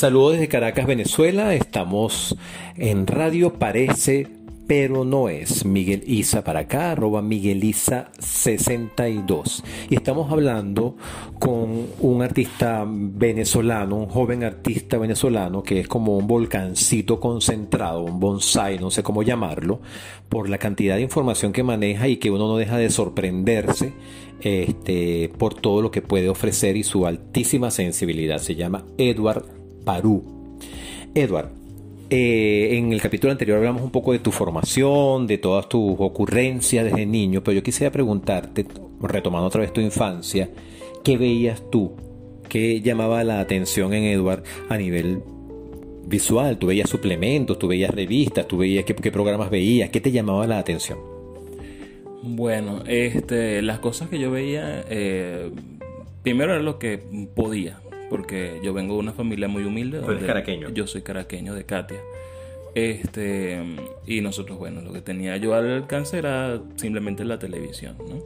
Saludos desde Caracas, Venezuela. Estamos en Radio Parece, pero no es. Miguel Isa para acá, arroba Miguel Isa 62. Y estamos hablando con un artista venezolano, un joven artista venezolano que es como un volcancito concentrado, un bonsai, no sé cómo llamarlo, por la cantidad de información que maneja y que uno no deja de sorprenderse este, por todo lo que puede ofrecer y su altísima sensibilidad. Se llama Edward Parú. Edward, eh, en el capítulo anterior hablamos un poco de tu formación, de todas tus ocurrencias desde niño, pero yo quisiera preguntarte, retomando otra vez tu infancia, ¿qué veías tú? ¿Qué llamaba la atención en Edward a nivel visual? ¿Tú veías suplementos, tú veías revistas, tú veías qué, programas veías? ¿Qué te llamaba la atención? Bueno, este, las cosas que yo veía, eh, primero era lo que podía, porque yo vengo de una familia muy humilde. ¿Tú caraqueño? Yo soy caraqueño de Katia. Este, y nosotros, bueno, lo que tenía yo al alcance era simplemente la televisión, ¿no?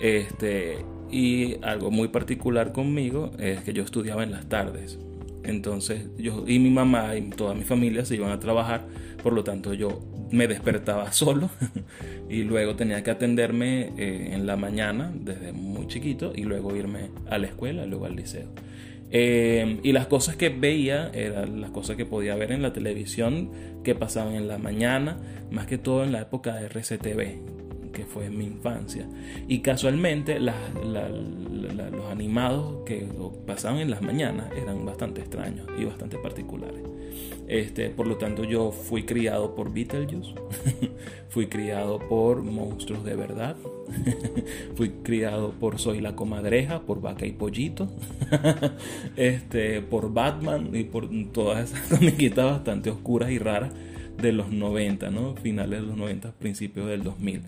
Este, y algo muy particular conmigo es que yo estudiaba en las tardes. Entonces, yo y mi mamá y toda mi familia se iban a trabajar, por lo tanto, yo me despertaba solo y luego tenía que atenderme eh, en la mañana desde muy chiquito y luego irme a la escuela, luego al liceo. Eh, y las cosas que veía eran las cosas que podía ver en la televisión que pasaban en la mañana, más que todo en la época de RCTV, que fue mi infancia. Y casualmente los animados que pasaban en las mañanas eran bastante extraños y bastante particulares. Este, por lo tanto, yo fui criado por Beetlejuice, fui criado por Monstruos de Verdad, fui criado por Soy la Comadreja, por Vaca y Pollito, este, por Batman y por todas esas comiquitas bastante oscuras y raras de los 90, ¿no? Finales de los 90, principios del 2000.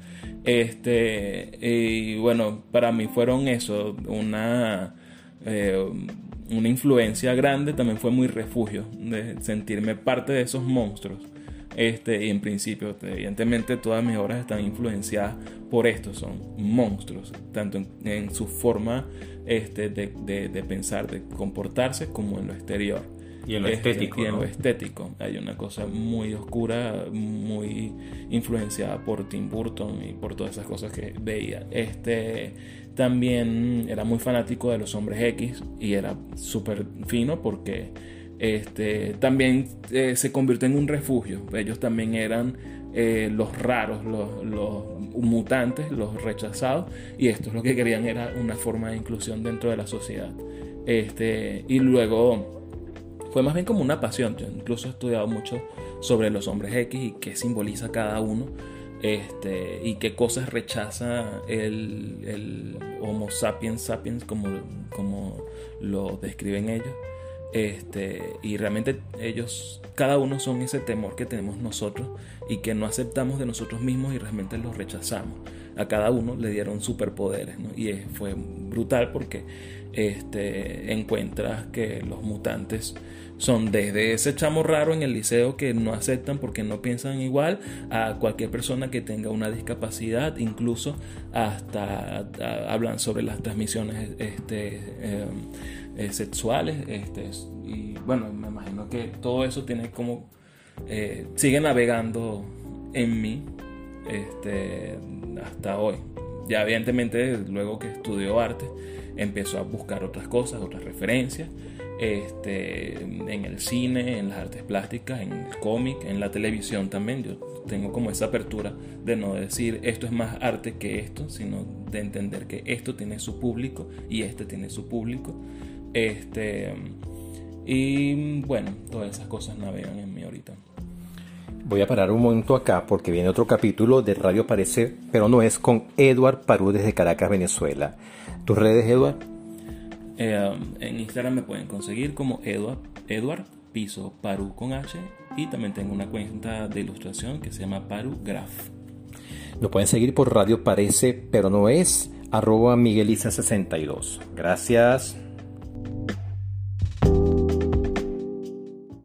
Este, y bueno, para mí fueron eso, una... Eh, una influencia grande también fue muy refugio de sentirme parte de esos monstruos. Este, y en principio, evidentemente, todas mis obras están influenciadas por esto, son monstruos, tanto en, su forma este, de, pensar, de comportarse, como en lo exterior. Y en lo este, estético. Y en lo estético. Hay una cosa muy oscura, muy influenciada por Tim Burton y por todas esas cosas que veía. Este, también era muy fanático de los hombres X y era súper fino porque este, también eh, se convirtió en un refugio. Ellos también eran eh, los raros, los, los, mutantes, los rechazados, y esto es lo que querían era una forma de inclusión dentro de la sociedad. Este, y luego fue más bien como una pasión. Yo incluso he estudiado mucho sobre los hombres X y qué simboliza cada uno este, y qué cosas rechaza el, Homo sapiens sapiens como, como lo describen ellos. Este, y realmente ellos, cada uno son ese temor que tenemos nosotros y que no aceptamos de nosotros mismos y realmente los rechazamos. A cada uno le dieron superpoderes y fue brutal porque este, encuentras que los mutantes son desde ese chamo raro en el liceo que no aceptan porque no piensan igual a cualquier persona que tenga una discapacidad, incluso hasta hablan sobre las transmisiones este, em, eh, sexuales. Este, y bueno, me imagino que todo eso tiene como... Eh, sigue navegando en mí este, hasta hoy. Ya evidentemente luego que estudió arte empezó a buscar otras cosas, otras referencias este, en el cine, en las artes plásticas, en el cómic, en la televisión también. Yo tengo como esa apertura de no decir esto es más arte que esto, sino de entender que esto tiene su público y este tiene su público. Este, y bueno, todas esas cosas navegan en mí ahorita. Voy a parar un momento acá porque viene otro capítulo de Radio Parece, pero no es con Eduard Parú desde Caracas, Venezuela. ¿Tus redes, Eduard? Eh, en Instagram me pueden conseguir como Edward, Edward Piso Paru con H y también tengo una cuenta de ilustración que se llama Paru Graph. Lo pueden seguir por Radio Parece, pero no es arroba Migueliza62. Gracias.